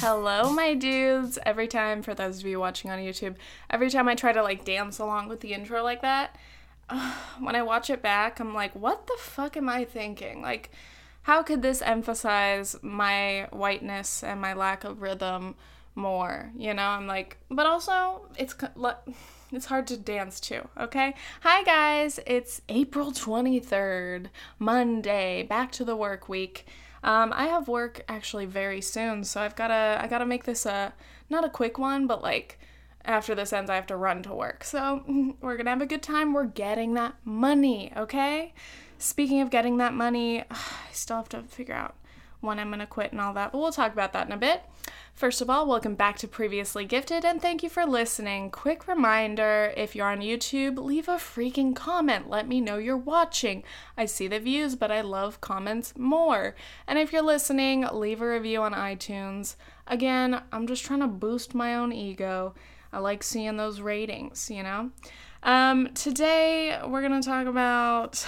Hello, my dudes. Every time, for those of you watching on YouTube, every time I try to like dance along with the intro like that, uh, when I watch it back, I'm like, what the fuck am I thinking? Like, how could this emphasize my whiteness and my lack of rhythm more? You know, I'm like, but also, it's it's hard to dance too, okay? Hi guys, it's April 23rd, Monday, back to the work week. Um, I have work actually very soon, so I've gotta I gotta make this a not a quick one, but like after this ends, I have to run to work. So we're gonna have a good time. We're getting that money, okay? Speaking of getting that money, I still have to figure out when I'm gonna quit and all that, but we'll talk about that in a bit. First of all, welcome back to Previously Gifted and thank you for listening. Quick reminder if you're on YouTube, leave a freaking comment. Let me know you're watching. I see the views, but I love comments more. And if you're listening, leave a review on iTunes. Again, I'm just trying to boost my own ego. I like seeing those ratings, you know? Um, today, we're going to talk about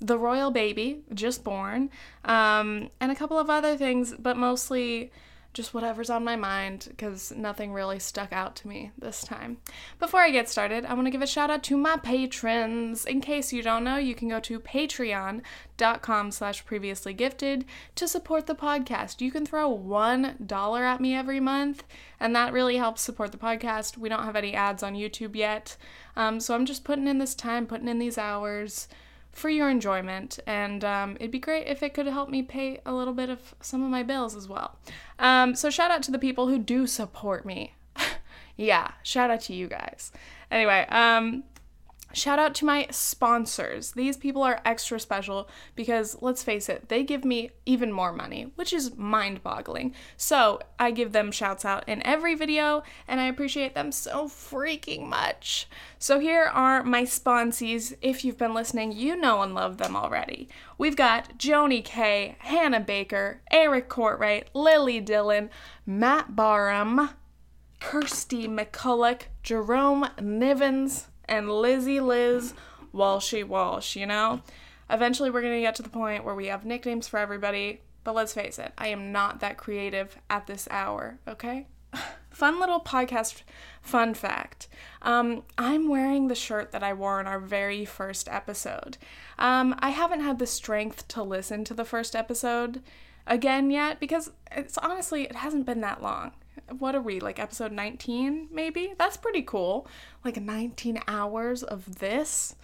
the royal baby, just born, um, and a couple of other things, but mostly just whatever's on my mind because nothing really stuck out to me this time. Before I get started, I want to give a shout out to my patrons. In case you don't know, you can go to patreon.com slash previously gifted to support the podcast. You can throw one dollar at me every month, and that really helps support the podcast. We don't have any ads on YouTube yet, um, so I'm just putting in this time, putting in these hours for your enjoyment, and um, it'd be great if it could help me pay a little bit of some of my bills as well. Um, so, shout out to the people who do support me. yeah, shout out to you guys. Anyway, um, Shout out to my sponsors. These people are extra special because, let's face it, they give me even more money, which is mind boggling. So, I give them shouts out in every video, and I appreciate them so freaking much. So, here are my sponsees. If you've been listening, you know and love them already. We've got Joni K, Hannah Baker, Eric Courtwright, Lily Dillon, Matt Barham, Kirsty McCulloch, Jerome Nivens and Lizzie Liz Walshy Walsh, you know? Eventually, we're gonna get to the point where we have nicknames for everybody, but let's face it, I am not that creative at this hour, okay? Fun little podcast fun fact. Um, I'm wearing the shirt that I wore in our very first episode. Um, I haven't had the strength to listen to the first episode again yet because it's honestly, it hasn't been that long what are we like episode 19 maybe? That's pretty cool. Like 19 hours of this?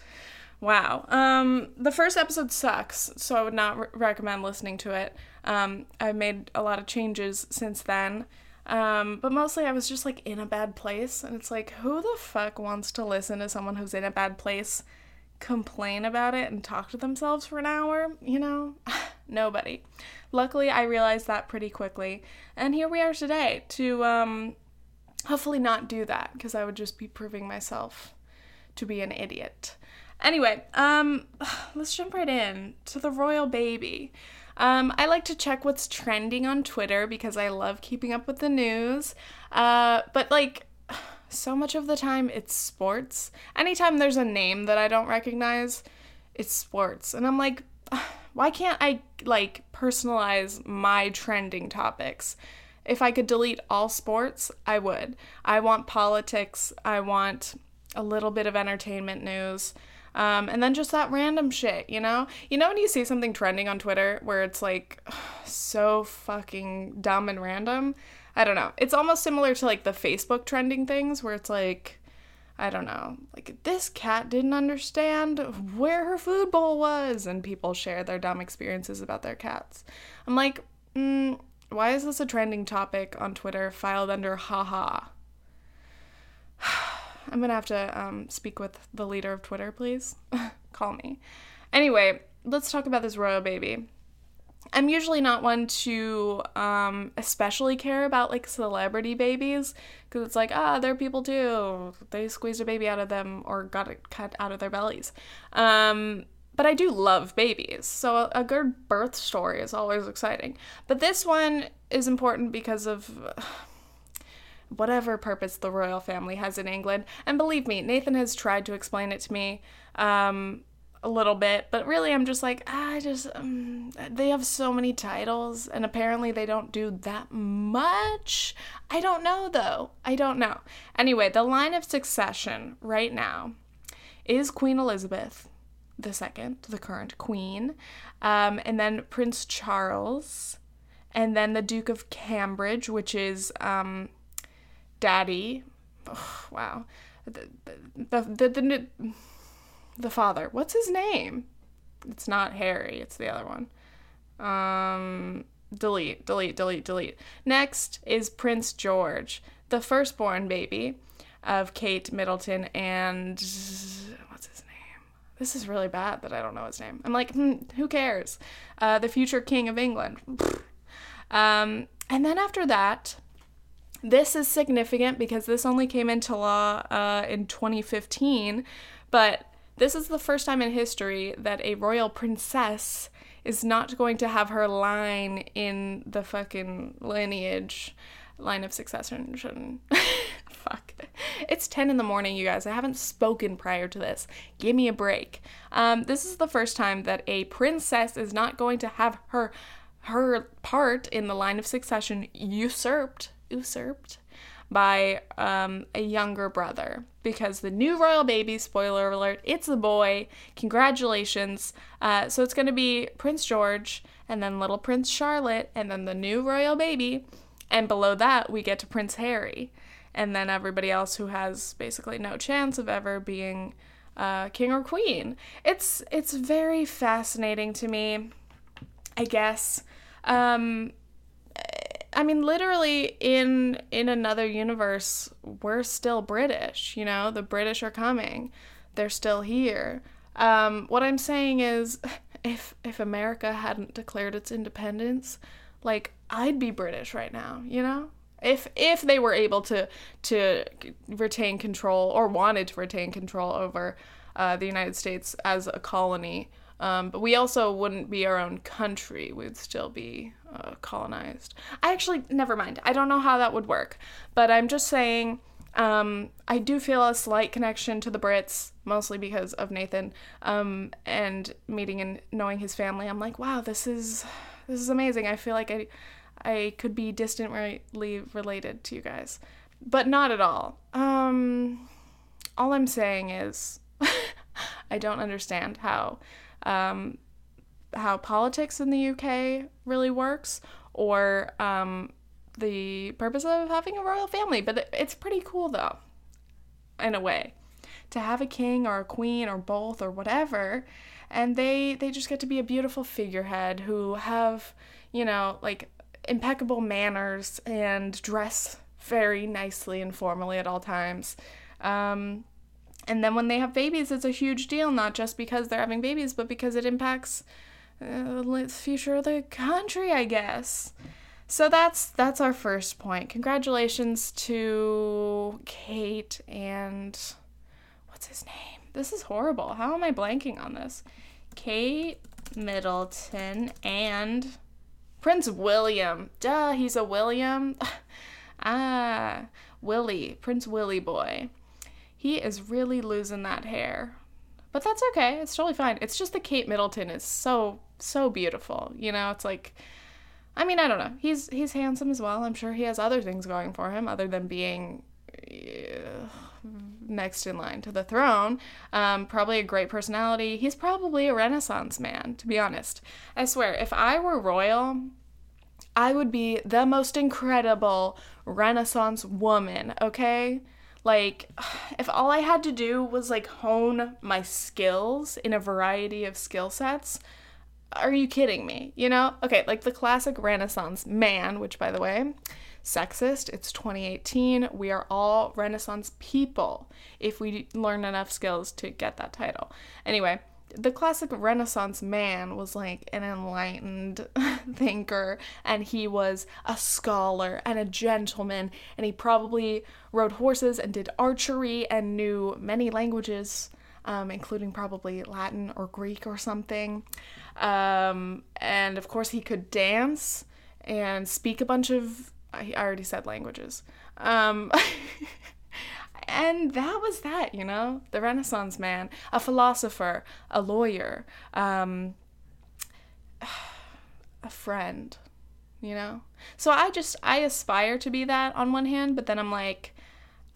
Wow. Um the first episode sucks so i would not re- recommend listening to it. Um i've made a lot of changes since then. Um but mostly i was just like in a bad place and it's like who the fuck wants to listen to someone who's in a bad place complain about it and talk to themselves for an hour you know nobody Luckily, I realized that pretty quickly, and here we are today to um, hopefully not do that because I would just be proving myself to be an idiot. Anyway, um, let's jump right in to the royal baby. Um, I like to check what's trending on Twitter because I love keeping up with the news. Uh, but like, so much of the time it's sports. Anytime there's a name that I don't recognize, it's sports. And I'm like, why can't I like personalize my trending topics? If I could delete all sports, I would. I want politics, I want a little bit of entertainment news. Um, and then just that random shit, you know? You know when you see something trending on Twitter where it's like so fucking dumb and random? I don't know. It's almost similar to like the Facebook trending things where it's like, I don't know, like this cat didn't understand where her food bowl was, and people share their dumb experiences about their cats. I'm like, mm, why is this a trending topic on Twitter filed under haha? I'm gonna have to um, speak with the leader of Twitter, please. Call me. Anyway, let's talk about this royal baby. I'm usually not one to um, especially care about like celebrity babies because it's like, ah, they're people too. They squeezed a baby out of them or got it cut out of their bellies. Um, but I do love babies, so a, a good birth story is always exciting. But this one is important because of. whatever purpose the royal family has in England. And believe me, Nathan has tried to explain it to me. Um, a little bit, but really I'm just like, I just, um, they have so many titles, and apparently they don't do that much. I don't know though. I don't know. Anyway, the line of succession right now is Queen Elizabeth second, the current queen, um, and then Prince Charles, and then the Duke of Cambridge, which is um, Daddy. Wow, the the, the the the father. What's his name? It's not Harry. It's the other one. Um, delete, delete, delete, delete. Next is Prince George, the firstborn baby of Kate Middleton and what's his name? This is really bad that I don't know his name. I'm like, hmm, who cares? Uh, the future king of England. um, and then after that, this is significant because this only came into law uh, in 2015, but this is the first time in history that a royal princess is not going to have her line in the fucking lineage line of succession. Fuck. It's 10 in the morning, you guys. I haven't spoken prior to this. Give me a break. Um, this is the first time that a princess is not going to have her her part in the line of succession usurped usurped by um, a younger brother because the new royal baby, spoiler alert, it's a boy. Congratulations. Uh, so it's going to be Prince George and then little Prince Charlotte and then the new royal baby. And below that, we get to Prince Harry. And then everybody else who has basically no chance of ever being uh, king or queen. It's it's very fascinating to me, I guess. Um, I mean, literally in in another universe, we're still British. You know, the British are coming. They're still here. Um, what I'm saying is, if if America hadn't declared its independence, like I'd be British right now. You know, if if they were able to to retain control or wanted to retain control over uh, the United States as a colony. Um, but we also wouldn't be our own country. We'd still be uh, colonized. I actually, never mind. I don't know how that would work. But I'm just saying, um, I do feel a slight connection to the Brits, mostly because of Nathan, um, and meeting and knowing his family. I'm like, wow, this is this is amazing. I feel like I I could be distantly related to you guys, but not at all. Um, all I'm saying is, I don't understand how um, how politics in the UK really works or um, the purpose of having a royal family. But it's pretty cool though, in a way, to have a king or a queen or both or whatever, and they they just get to be a beautiful figurehead who have you know like impeccable manners and dress very nicely and formally at all times. Um, and then when they have babies, it's a huge deal, not just because they're having babies, but because it impacts uh, the future of the country, I guess. So that's that's our first point. Congratulations to Kate and what's his name? This is horrible. How am I blanking on this? Kate Middleton and Prince William. Duh, he's a William. ah, Willie, Prince Willie boy. He is really losing that hair. But that's okay. It's totally fine. It's just that Kate Middleton is so so beautiful. You know, it's like I mean, I don't know. He's he's handsome as well. I'm sure he has other things going for him other than being uh, next in line to the throne. Um, probably a great personality. He's probably a Renaissance man, to be honest. I swear, if I were royal, I would be the most incredible Renaissance woman, okay? Like, if all I had to do was like hone my skills in a variety of skill sets, are you kidding me? You know? Okay, like the classic Renaissance man, which by the way, sexist, it's 2018. We are all Renaissance people if we learn enough skills to get that title. Anyway, the classic Renaissance man was like an enlightened thinker, and he was a scholar and a gentleman, and he probably rode horses and did archery and knew many languages, um, including probably Latin or Greek or something. Um, and of course, he could dance and speak a bunch of. I already said languages. Um, and that was that, you know? The Renaissance man, a philosopher, a lawyer, um, a friend, you know? So I just, I aspire to be that on one hand, but then I'm like,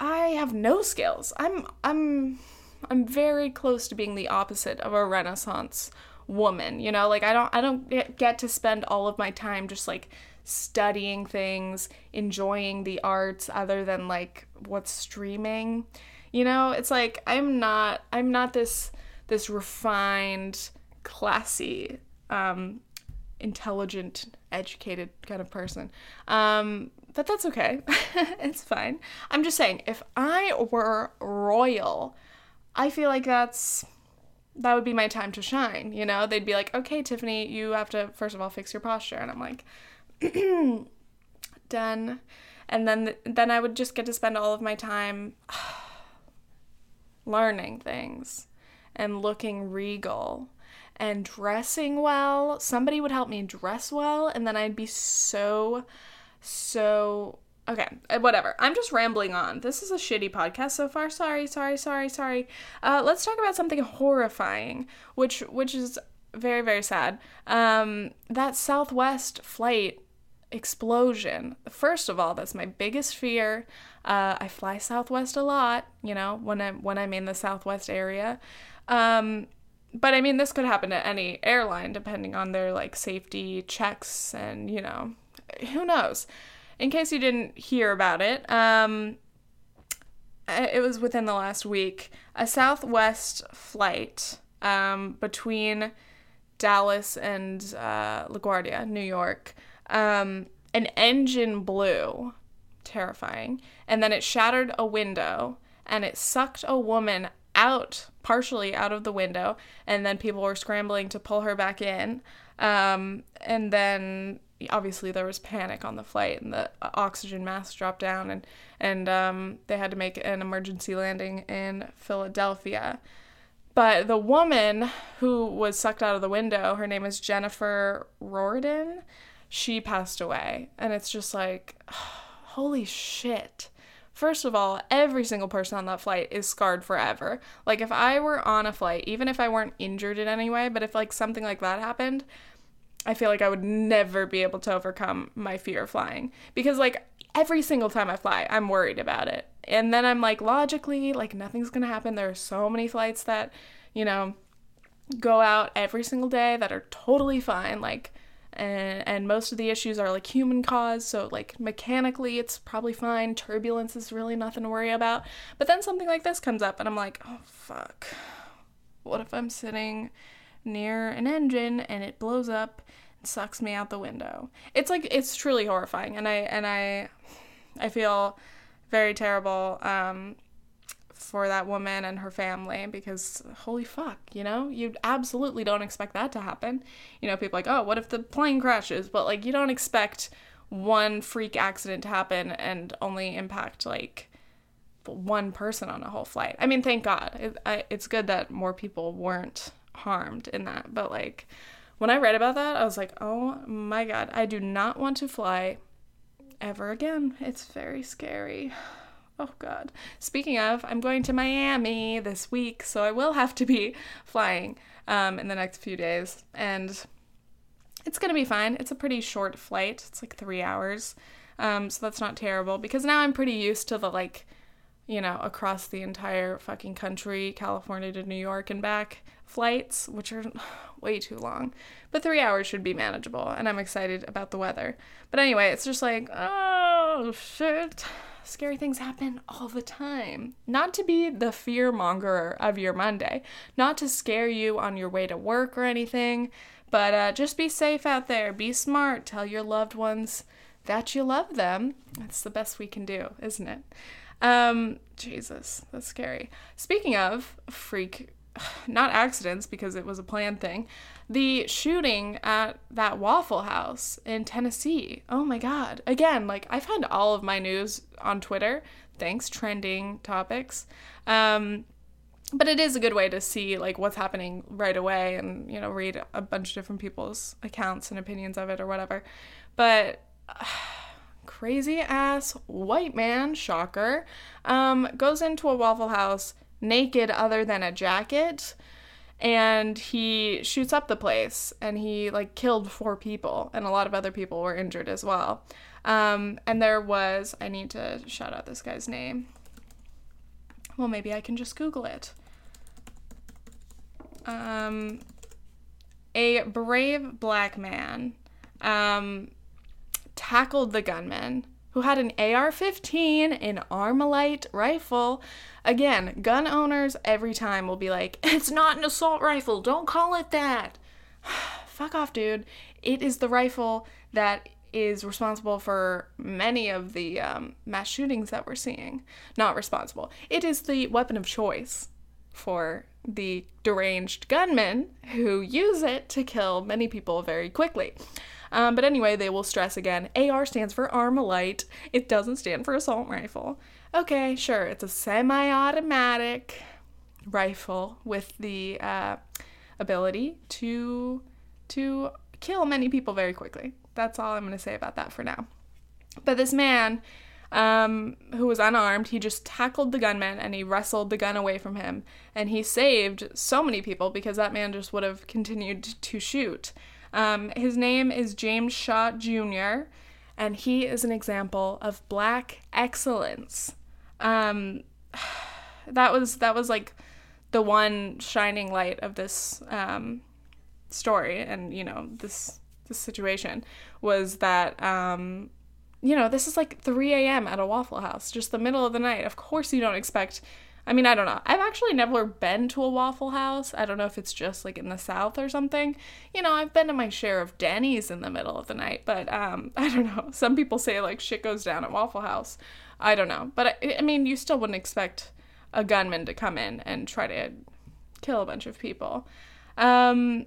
I have no skills. I'm, I'm, I'm very close to being the opposite of a Renaissance woman, you know? Like I don't, I don't get to spend all of my time just like studying things, enjoying the arts other than like what's streaming. You know, it's like I'm not I'm not this this refined, classy, um, intelligent, educated kind of person. Um, but that's okay. it's fine. I'm just saying, if I were royal, I feel like that's that would be my time to shine. You know, they'd be like, okay, Tiffany, you have to first of all fix your posture, and I'm like, done. And then then I would just get to spend all of my time learning things and looking regal and dressing well. Somebody would help me dress well and then I'd be so so okay uh, whatever. I'm just rambling on. This is a shitty podcast so far. Sorry sorry sorry sorry. Uh, let's talk about something horrifying which which is very very sad. Um, that southwest flight explosion. First of all, that's my biggest fear. Uh, I fly Southwest a lot, you know, when I'm when I'm in the Southwest area. Um, but I mean, this could happen to any airline depending on their like safety checks and you know, who knows. In case you didn't hear about it, um, it was within the last week. A Southwest flight um, between Dallas and uh, LaGuardia, New York, um, an engine blew, terrifying, and then it shattered a window and it sucked a woman out, partially out of the window, and then people were scrambling to pull her back in. Um, and then obviously there was panic on the flight and the oxygen mask dropped down and and um, they had to make an emergency landing in Philadelphia. But the woman who was sucked out of the window, her name is Jennifer Riordan she passed away. And it's just like, holy shit. First of all, every single person on that flight is scarred forever. Like, if I were on a flight, even if I weren't injured in any way, but if like something like that happened, I feel like I would never be able to overcome my fear of flying. Because, like, every single time I fly, I'm worried about it. And then I'm like, logically, like, nothing's gonna happen. There are so many flights that, you know, go out every single day that are totally fine. Like, and, and most of the issues are like human caused so like mechanically it's probably fine turbulence is really nothing to worry about. But then something like this comes up and i'm like oh fuck. What if i'm sitting near an engine and it blows up and sucks me out the window? It's like it's truly horrifying and i and i i feel very terrible um for that woman and her family because holy fuck, you know? You absolutely don't expect that to happen. You know, people like, "Oh, what if the plane crashes?" But like you don't expect one freak accident to happen and only impact like one person on a whole flight. I mean, thank God. It, I, it's good that more people weren't harmed in that. But like when I read about that, I was like, "Oh my god, I do not want to fly ever again. It's very scary." Oh God. Speaking of, I'm going to Miami this week, so I will have to be flying um, in the next few days, and it's gonna be fine. It's a pretty short flight. It's like three hours, um, so that's not terrible because now I'm pretty used to the like, you know, across the entire fucking country, California to New York and back flights, which are way too long. But three hours should be manageable, and I'm excited about the weather. But anyway, it's just like, oh shit scary things happen all the time. Not to be the fear monger of your Monday, not to scare you on your way to work or anything, but uh, just be safe out there. Be smart. Tell your loved ones that you love them. That's the best we can do, isn't it? Um, Jesus, that's scary. Speaking of freak, not accidents because it was a planned thing, the shooting at that Waffle House in Tennessee. Oh my God. Again, like I find all of my news on Twitter. Thanks, trending topics. Um, but it is a good way to see like what's happening right away and you know read a bunch of different people's accounts and opinions of it or whatever but uh, crazy ass white man, shocker, um, goes into a Waffle House naked other than a jacket and he shoots up the place and he like killed four people and a lot of other people were injured as well. Um, and there was i need to shout out this guy's name. Well maybe i can just google it. Um, a brave black man um, tackled the gunman who had an AR 15, an Armalite rifle. Again, gun owners every time will be like, it's not an assault rifle, don't call it that. Fuck off, dude. It is the rifle that is responsible for many of the um, mass shootings that we're seeing. Not responsible. It is the weapon of choice for the deranged gunmen who use it to kill many people very quickly. Um, but anyway, they will stress again AR stands for Armalite, it doesn't stand for assault rifle. Okay, sure, it's a semi automatic rifle with the uh, ability to to kill many people very quickly. That's all I'm going to say about that for now. But this man, um, who was unarmed, he just tackled the gunman and he wrestled the gun away from him. And he saved so many people because that man just would have continued to shoot. Um, his name is James Shaw Jr., and he is an example of black excellence. Um, that was that was like the one shining light of this um, story, and you know this this situation was that um, you know this is like 3 a.m. at a Waffle House, just the middle of the night. Of course, you don't expect I mean, I don't know. I've actually never been to a Waffle House. I don't know if it's just like in the South or something. You know, I've been to my share of Denny's in the middle of the night, but um, I don't know. Some people say like shit goes down at Waffle House. I don't know. But I, I mean, you still wouldn't expect a gunman to come in and try to kill a bunch of people. Um,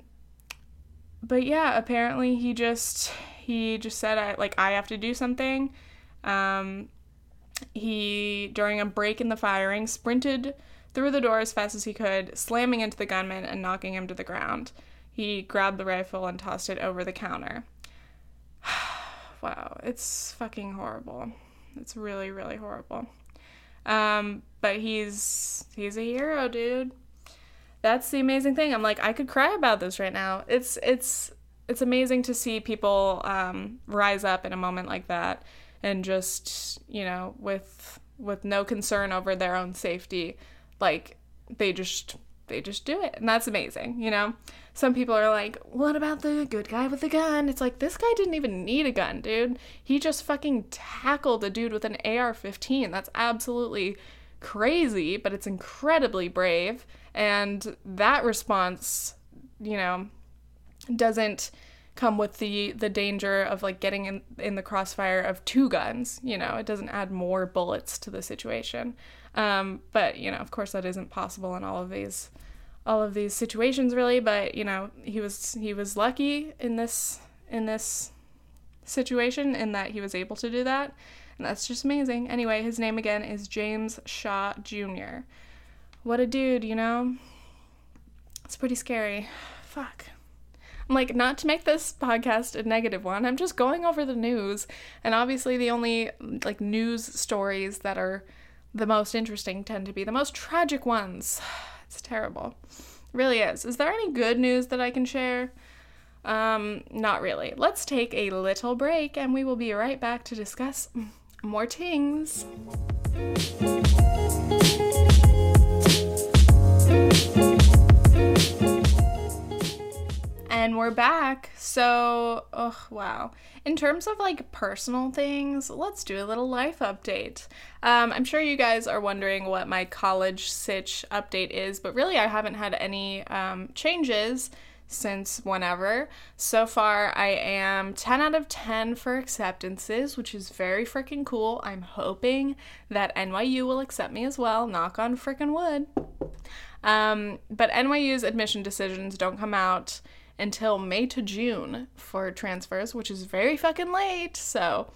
but yeah, apparently he just he just said I like I have to do something. Um, he, during a break in the firing, sprinted through the door as fast as he could, slamming into the gunman and knocking him to the ground. He grabbed the rifle and tossed it over the counter. wow, it's fucking horrible. It's really, really horrible. Um, but he's he's a hero, dude. That's the amazing thing. I'm like, I could cry about this right now. It's it's it's amazing to see people um, rise up in a moment like that and just you know with with no concern over their own safety like they just they just do it and that's amazing you know? Some people are like what about the good guy with the gun? It's like this guy didn't even need a gun dude. He just fucking tackled a dude with an AR-15 that's absolutely crazy but it's incredibly brave. And that response you know doesn't come with the the danger of like getting in in the crossfire of two guns you know it doesn't add more bullets to the situation. Um, but you know of course that isn't possible in all of these all of these situations really but you know he was he was lucky in this in this situation in that he was able to do that and that's just amazing. Anyway his name again is James Shaw Jr. what a dude you know? It's pretty scary. Fuck like, not to make this podcast a negative one. I'm just going over the news. And obviously, the only like news stories that are the most interesting tend to be the most tragic ones. It's terrible. It really is. Is there any good news that I can share? Um, not really. Let's take a little break and we will be right back to discuss more things. And we're back. So, oh, wow. In terms of like personal things, let's do a little life update. Um, I'm sure you guys are wondering what my college sitch update is, but really I haven't had any um, changes since whenever. So far, I am 10 out of 10 for acceptances, which is very freaking cool. I'm hoping that NYU will accept me as well. Knock on freaking wood. Um, but NYU's admission decisions don't come out until May to June for transfers, which is very fucking late. So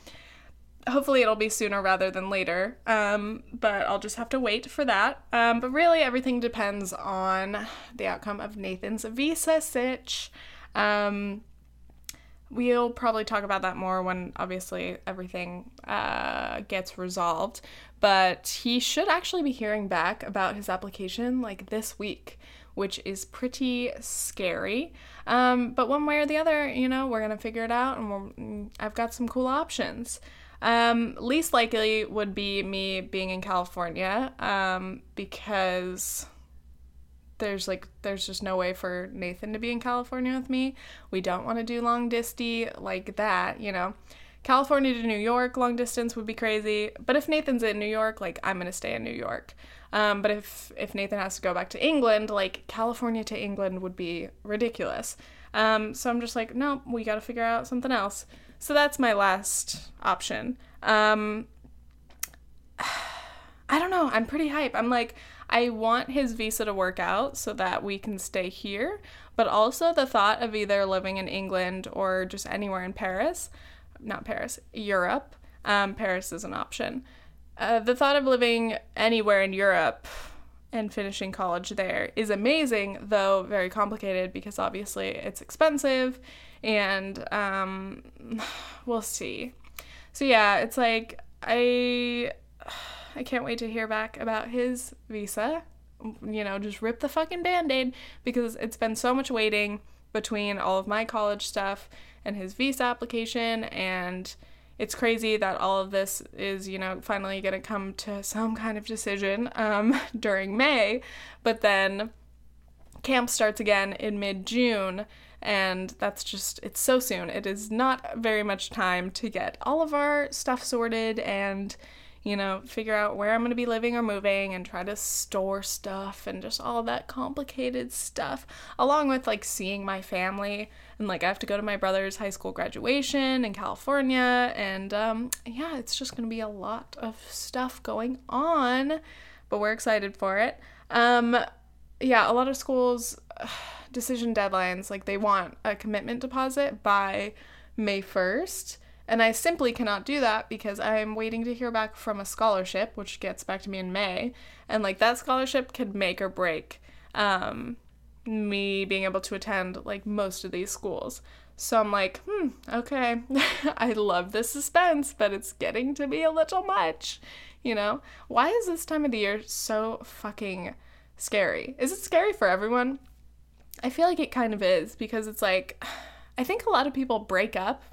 hopefully it'll be sooner rather than later. Um, but I'll just have to wait for that. Um, but really, everything depends on the outcome of Nathan's visa sitch. Um, we'll probably talk about that more when obviously everything uh, gets resolved. But he should actually be hearing back about his application like this week, which is pretty scary. Um, but one way or the other, you know, we're gonna figure it out, and I've got some cool options. Um, least likely would be me being in California um, because there's like there's just no way for Nathan to be in California with me. We don't want to do long disty like that, you know. California to New York long distance would be crazy, but if Nathan's in New York, like I'm gonna stay in New York. Um, but if if Nathan has to go back to England, like California to England would be ridiculous. Um, so I'm just like, no, we got to figure out something else. So that's my last option. Um, I don't know. I'm pretty hype. I'm like, I want his visa to work out so that we can stay here, but also the thought of either living in England or just anywhere in Paris, not Paris, Europe. Um, Paris is an option. Uh, the thought of living anywhere in Europe and finishing college there is amazing, though very complicated because obviously it's expensive and um, we'll see. So yeah, it's like I I can't wait to hear back about his visa. You know, just rip the fucking band-aid because it's been so much waiting between all of my college stuff and his visa application and it's crazy that all of this is, you know, finally going to come to some kind of decision um, during May, but then camp starts again in mid June, and that's just, it's so soon. It is not very much time to get all of our stuff sorted and you know, figure out where I'm going to be living or moving and try to store stuff and just all that complicated stuff, along with like seeing my family. And like, I have to go to my brother's high school graduation in California. And um, yeah, it's just going to be a lot of stuff going on, but we're excited for it. Um, yeah, a lot of schools, decision deadlines, like they want a commitment deposit by May 1st. And I simply cannot do that because I'm waiting to hear back from a scholarship, which gets back to me in May. And like that scholarship could make or break um, me being able to attend like most of these schools. So I'm like, hmm, okay. I love the suspense, but it's getting to be a little much. You know? Why is this time of the year so fucking scary? Is it scary for everyone? I feel like it kind of is because it's like, I think a lot of people break up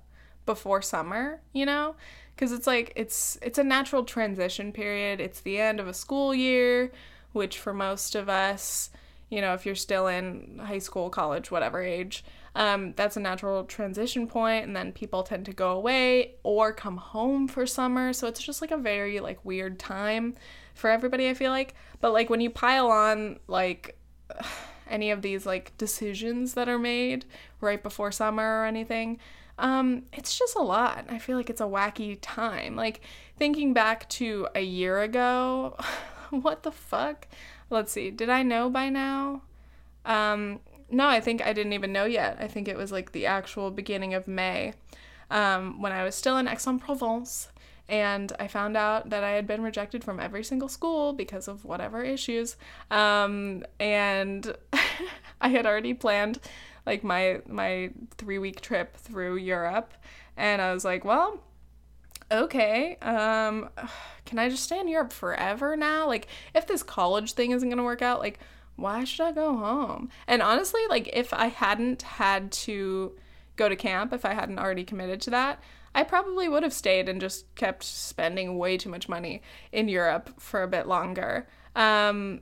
before summer, you know? Cuz it's like it's it's a natural transition period. It's the end of a school year, which for most of us, you know, if you're still in high school, college, whatever age, um, that's a natural transition point and then people tend to go away or come home for summer so it's just like a very like weird time for everybody i feel like but like when you pile on like any of these like decisions that are made right before summer or anything um, it's just a lot. I feel like it's a wacky time. Like thinking back to a year ago, what the fuck? Let's see. Did I know by now? Um, no, I think I didn't even know yet. I think it was like the actual beginning of May um, when I was still in Aix-en-Provence and I found out that I had been rejected from every single school because of whatever issues. Um, and I had already planned like my my three week trip through Europe, and I was like, well, okay, um, can I just stay in Europe forever now? Like, if this college thing isn't gonna work out, like, why should I go home? And honestly, like, if I hadn't had to go to camp, if I hadn't already committed to that, I probably would have stayed and just kept spending way too much money in Europe for a bit longer. Um,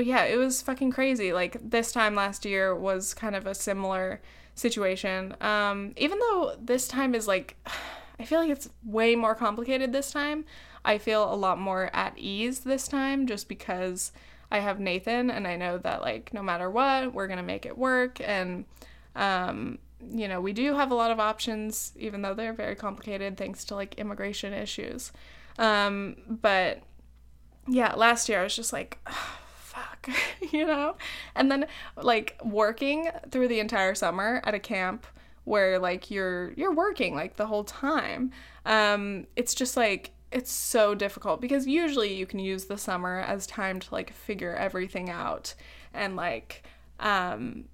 but yeah, it was fucking crazy. Like this time last year was kind of a similar situation. Um, even though this time is like, I feel like it's way more complicated this time. I feel a lot more at ease this time just because I have Nathan and I know that like no matter what, we're gonna make it work. And um, you know, we do have a lot of options, even though they're very complicated thanks to like immigration issues. Um, but yeah, last year I was just like, fuck, you know? And then like working through the entire summer at a camp where like you're you're working like the whole time. Um it's just like it's so difficult because usually you can use the summer as time to like figure everything out and like um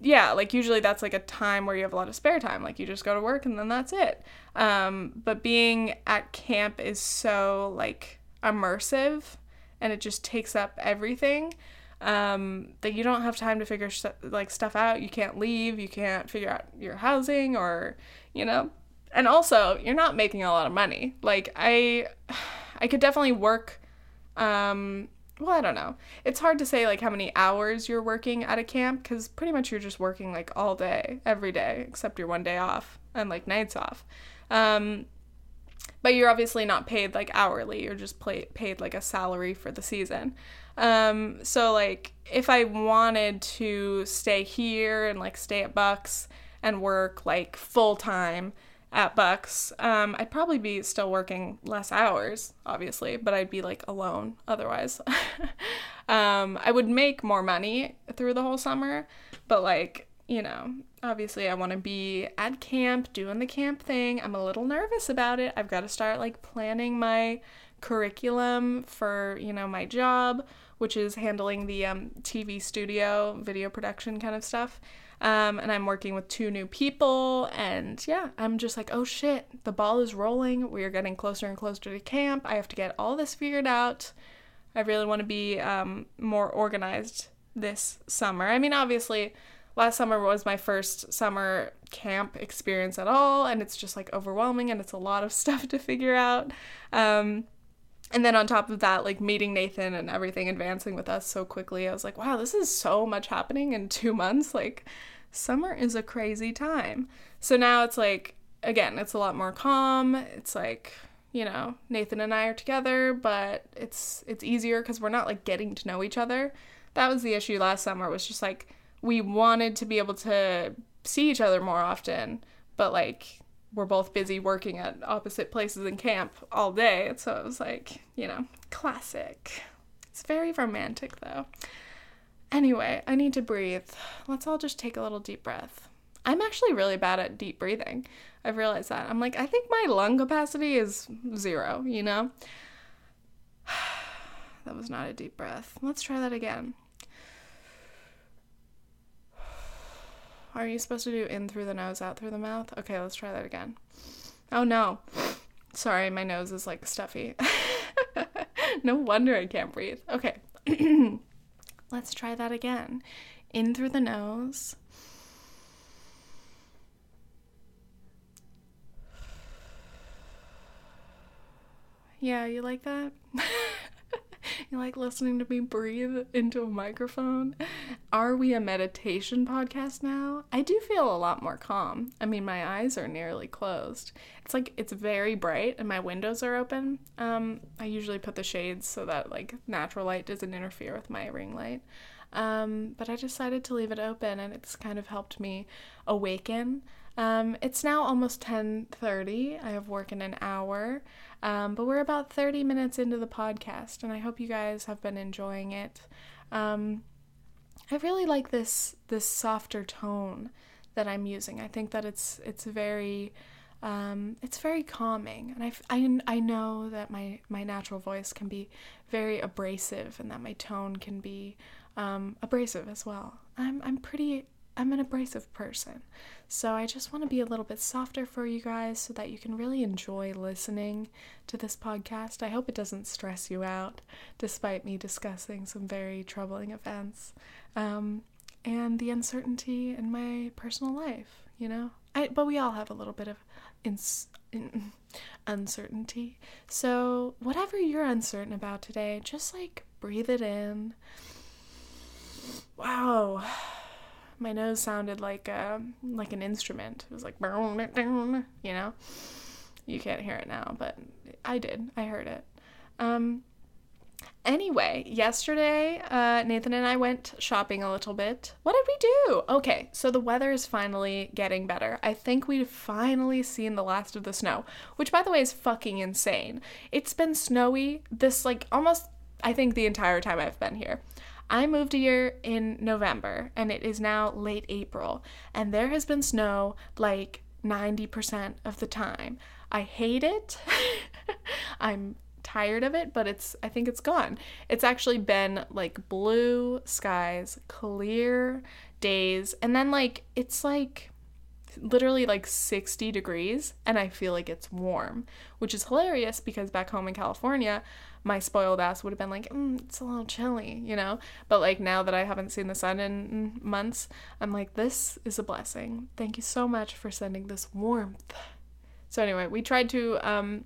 yeah, like usually that's like a time where you have a lot of spare time. Like you just go to work and then that's it. Um, but being at camp is so like immersive and it just takes up everything um, that you don't have time to figure sh- like stuff out. You can't leave. You can't figure out your housing or you know. And also, you're not making a lot of money. Like I, I could definitely work. Um, well, I don't know. It's hard to say like how many hours you're working at a camp because pretty much you're just working like all day, every day, except your one day off and like nights off. Um, but you're obviously not paid like hourly. You're just paid like a salary for the season. Um, so like if I wanted to stay here and like stay at Bucks and work like full time at Bucks, um, I'd probably be still working less hours, obviously, but I'd be like alone otherwise. um, I would make more money through the whole summer, but like, you know, obviously I want to be at camp doing the camp thing. I'm a little nervous about it. I've got to start like planning my curriculum for, you know, my job, which is handling the um, TV studio, video production kind of stuff. Um, and I'm working with two new people. And yeah, I'm just like, oh shit, the ball is rolling. We are getting closer and closer to camp. I have to get all this figured out. I really want to be um, more organized this summer. I mean, obviously, last summer was my first summer camp experience at all, and it's just like overwhelming and it's a lot of stuff to figure out. Um, and then on top of that, like meeting Nathan and everything advancing with us so quickly, I was like, wow, this is so much happening in two months. Like, summer is a crazy time. So now it's like, again, it's a lot more calm. It's like, you know, Nathan and I are together, but it's it's easier because we're not like getting to know each other. That was the issue last summer. It was just like we wanted to be able to see each other more often, but like we're both busy working at opposite places in camp all day. So it was like, you know, classic. It's very romantic though. Anyway, I need to breathe. Let's all just take a little deep breath. I'm actually really bad at deep breathing. I've realized that. I'm like, I think my lung capacity is zero, you know? that was not a deep breath. Let's try that again. Are you supposed to do in through the nose, out through the mouth? Okay, let's try that again. Oh no. Sorry, my nose is like stuffy. no wonder I can't breathe. Okay. let's try that again. In through the nose. Yeah, you like that? You like listening to me breathe into a microphone? Are we a meditation podcast now? I do feel a lot more calm. I mean, my eyes are nearly closed. It's like it's very bright and my windows are open. Um, I usually put the shades so that like natural light doesn't interfere with my ring light. Um, but I decided to leave it open and it's kind of helped me awaken. Um, it's now almost 10:30. I have work in an hour. Um, but we're about 30 minutes into the podcast, and I hope you guys have been enjoying it. Um, I really like this this softer tone that I'm using. I think that it's it's very um, it's very calming, and I, I, I know that my my natural voice can be very abrasive, and that my tone can be um, abrasive as well. I'm I'm pretty I'm an abrasive person. So I just want to be a little bit softer for you guys so that you can really enjoy listening to this podcast. I hope it doesn't stress you out, despite me discussing some very troubling events um, and the uncertainty in my personal life, you know? I, but we all have a little bit of ins- in, uncertainty. So, whatever you're uncertain about today, just like breathe it in. Wow my nose sounded like a, um, like an instrument. It was like, you know. You can't hear it now, but I did. I heard it. Um, anyway, yesterday, uh, Nathan and I went shopping a little bit. What did we do? Okay, so the weather is finally getting better. I think we've finally seen the last of the snow, which, by the way, is fucking insane. It's been snowy this, like, almost, I think, the entire time I've been here. I moved here in November and it is now late April, and there has been snow like 90% of the time. I hate it. I'm tired of it, but it's I think it's gone. It's actually been like blue skies, clear days. And then, like, it's like literally like 60 degrees and I feel like it's warm, which is hilarious because back home in California, my spoiled ass would have been like, mm, it's a little chilly, you know? But like now that I haven't seen the sun in months, I'm like, this is a blessing. Thank you so much for sending this warmth. So, anyway, we tried to um,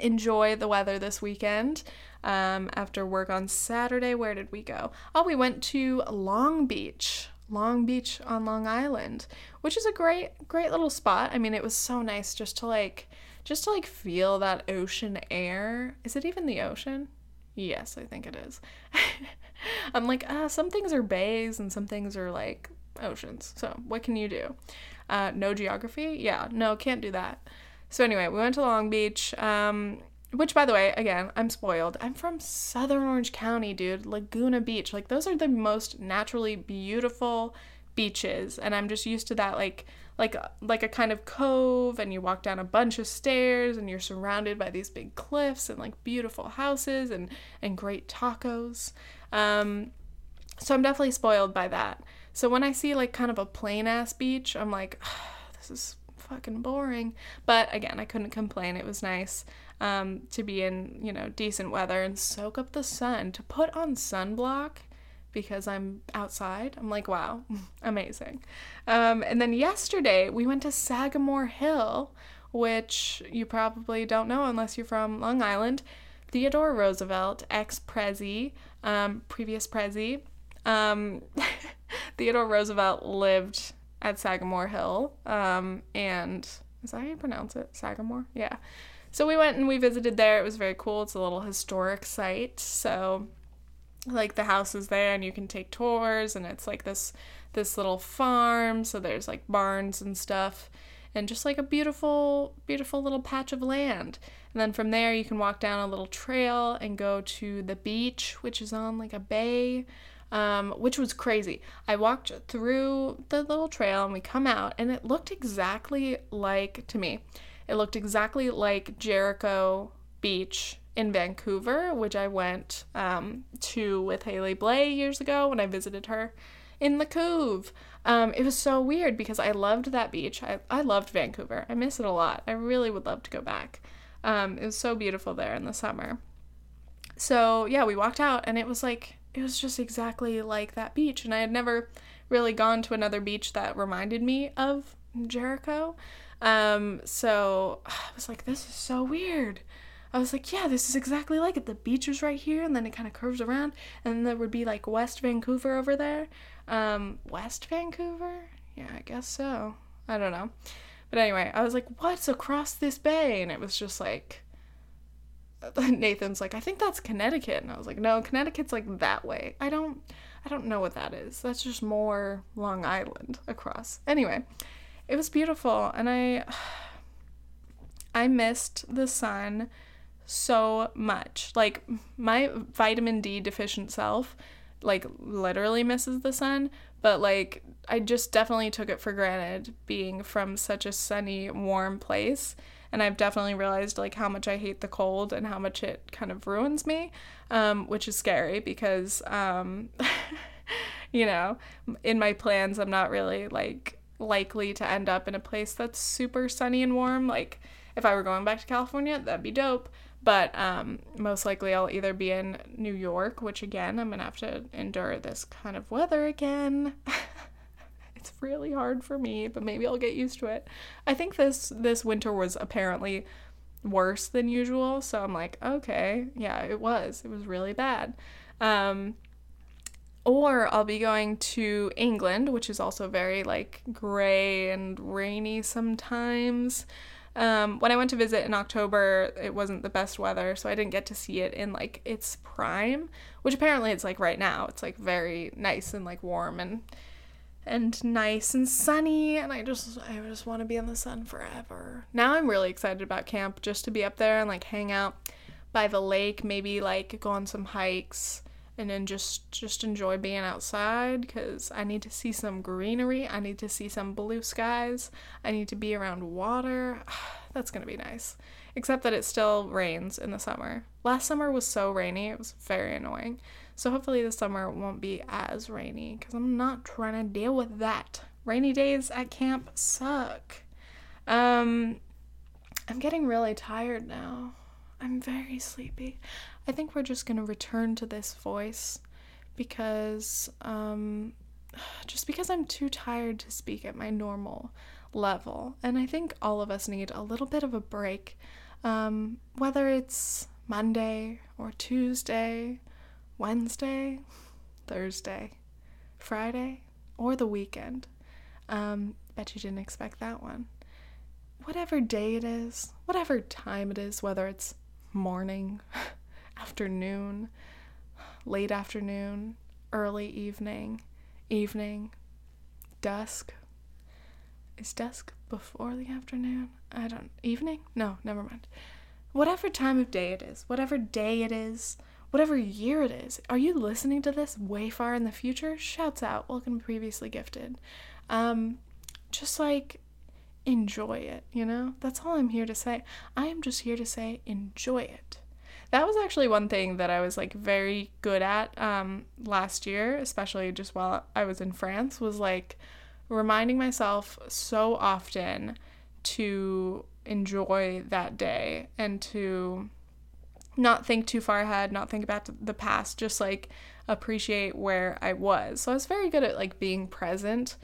enjoy the weather this weekend. Um, after work on Saturday, where did we go? Oh, we went to Long Beach. Long Beach on Long Island, which is a great, great little spot. I mean, it was so nice just to like just to like feel that ocean air. Is it even the ocean? Yes, I think it is. I'm like, ah, some things are bays and some things are like oceans. So what can you do? Uh, no geography? Yeah, no, can't do that. So anyway, we went to Long Beach. Um, which, by the way, again, I'm spoiled. I'm from Southern Orange County, dude. Laguna Beach. Like, those are the most naturally beautiful beaches. And I'm just used to that, like, like like a kind of cove and you walk down a bunch of stairs and you're surrounded by these big cliffs and like beautiful houses and and great tacos. Um, so i'm definitely spoiled by that. So when i see like kind of a plain ass beach i'm like this is fucking boring. But again i couldn't complain. It was nice um, to be in you know decent weather and soak up the sun. To put on sunblock because I'm outside. I'm like, wow, amazing. Um, and then yesterday we went to Sagamore Hill, which you probably don't know unless you're from Long Island. Theodore Roosevelt, ex Prezi, um, previous Prezi. Um, Theodore Roosevelt lived at Sagamore Hill. Um, and is that how you pronounce it? Sagamore? Yeah. So we went and we visited there. It was very cool. It's a little historic site. So like the house is there and you can take tours and it's like this this little farm so there's like barns and stuff and just like a beautiful beautiful little patch of land. And then from there you can walk down a little trail and go to the beach which is on like a bay um, which was crazy. I walked through the little trail and we come out and it looked exactly like to me it looked exactly like jericho beach in Vancouver, which I went um, to with Haley Blay years ago when I visited her in the Cove. Um, it was so weird because I loved that beach. I, I loved Vancouver. I miss it a lot. I really would love to go back. Um, it was so beautiful there in the summer. So, yeah, we walked out and it was like, it was just exactly like that beach. And I had never really gone to another beach that reminded me of Jericho. Um, so I was like, this is so weird. I was like, yeah, this is exactly like it. The beach is right here, and then it kind of curves around, and there would be like West Vancouver over there. Um, West Vancouver? Yeah, I guess so. I don't know. But anyway, I was like, what's across this bay? And it was just like, Nathan's like, I think that's Connecticut. And I was like, no, Connecticut's like that way. I don't, I don't know what that is. That's just more Long Island across. Anyway, it was beautiful. And I, I missed the sun so much. Like my vitamin D deficient self like literally misses the sun, but like I just definitely took it for granted being from such a sunny, warm place. And I've definitely realized like how much I hate the cold and how much it kind of ruins me, um, which is scary because, um, you know, in my plans, I'm not really like likely to end up in a place that's super sunny and warm. Like, if I were going back to California, that'd be dope. But um, most likely I'll either be in New York, which again, I'm gonna have to endure this kind of weather again. it's really hard for me, but maybe I'll get used to it. I think this this winter was apparently worse than usual, so I'm like, okay, yeah, it was. It was really bad. Um, or I'll be going to England, which is also very like gray and rainy sometimes. Um, when I went to visit in October, it wasn't the best weather, so I didn't get to see it in like its prime, which apparently it's like right now. It's like very nice and like warm and and nice and sunny, and I just I just want to be in the sun forever. Now I'm really excited about camp just to be up there and like hang out by the lake, maybe like go on some hikes and then just just enjoy being outside cuz I need to see some greenery. I need to see some blue skies. I need to be around water. That's going to be nice. Except that it still rains in the summer. Last summer was so rainy. It was very annoying. So hopefully this summer won't be as rainy because I'm not trying to deal with that. Rainy days at camp suck. Um, I'm getting really tired now. I'm very sleepy. I think we're just gonna return to this voice because, um, just because I'm too tired to speak at my normal level. And I think all of us need a little bit of a break, um, whether it's Monday or Tuesday, Wednesday, Thursday, Friday, or the weekend. Um, bet you didn't expect that one. Whatever day it is, whatever time it is, whether it's morning, afternoon, late afternoon, early evening, evening, dusk. Is dusk before the afternoon? I don't. Evening? No, never mind. Whatever time of day it is, whatever day it is, whatever year it is, are you listening to this way far in the future? Shouts out. Welcome to Previously Gifted. Um, just like enjoy it, you know? That's all I'm here to say. I am just here to say enjoy it. That was actually one thing that I was like very good at um, last year, especially just while I was in France, was like reminding myself so often to enjoy that day and to not think too far ahead, not think about the past, just like appreciate where I was. So I was very good at like being present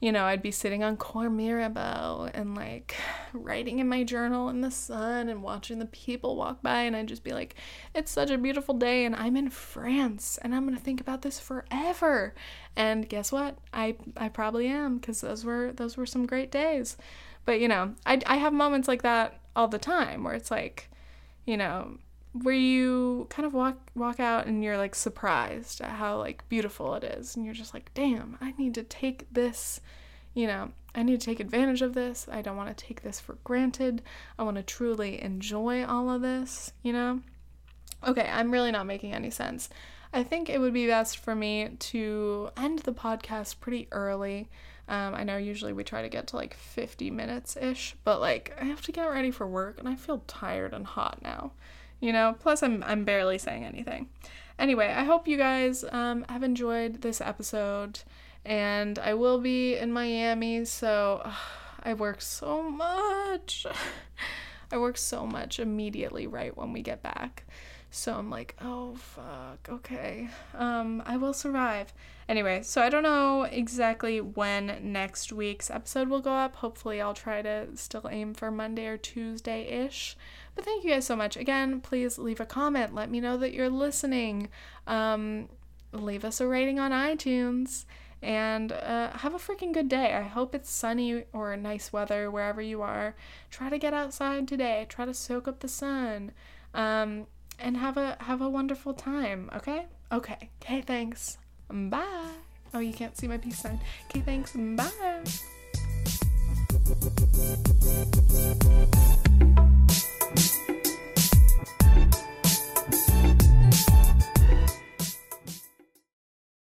you know, I'd be sitting on Cours Mirabeau and like writing in my journal in the sun and watching the people walk by and I'd just be like, it's such a beautiful day and I'm in France and I'm going to think about this forever. And guess what? I I probably am because those were those were some great days. But you know, I I have moments like that all the time where it's like, you know, where you kind of walk walk out and you're like surprised at how like beautiful it is. And you're just like damn i need to take this you know i need to take advantage of this. I don't want to take this for granted. I want to truly enjoy all of this you know? Okay i'm really not making any sense. I think it would be best for me to end the podcast pretty early. Um, I know usually we try to get to like 50 minutes ish, but like I have to get ready for work and I feel tired and hot now you know? Plus i'm i'm barely saying anything. Anyway i hope you guys um, have enjoyed this episode. And i will be in miami so i work so much. I work so much immediately right when we get back. So i'm like oh fuck okay. Um i will survive. Anyway so i don't know exactly when next week's episode will go up. Hopefully i'll try to still aim for monday or tuesday ish but thank you guys so much. Again, please leave a comment. Let me know that you're listening. Um, leave us a rating on iTunes. And uh, have a freaking good day. I hope it's sunny or nice weather wherever you are. Try to get outside today. Try to soak up the sun. Um, and have a have a wonderful time. Okay. Okay. Okay. Thanks. Bye. Oh, you can't see my peace sign. Okay. Thanks. Bye.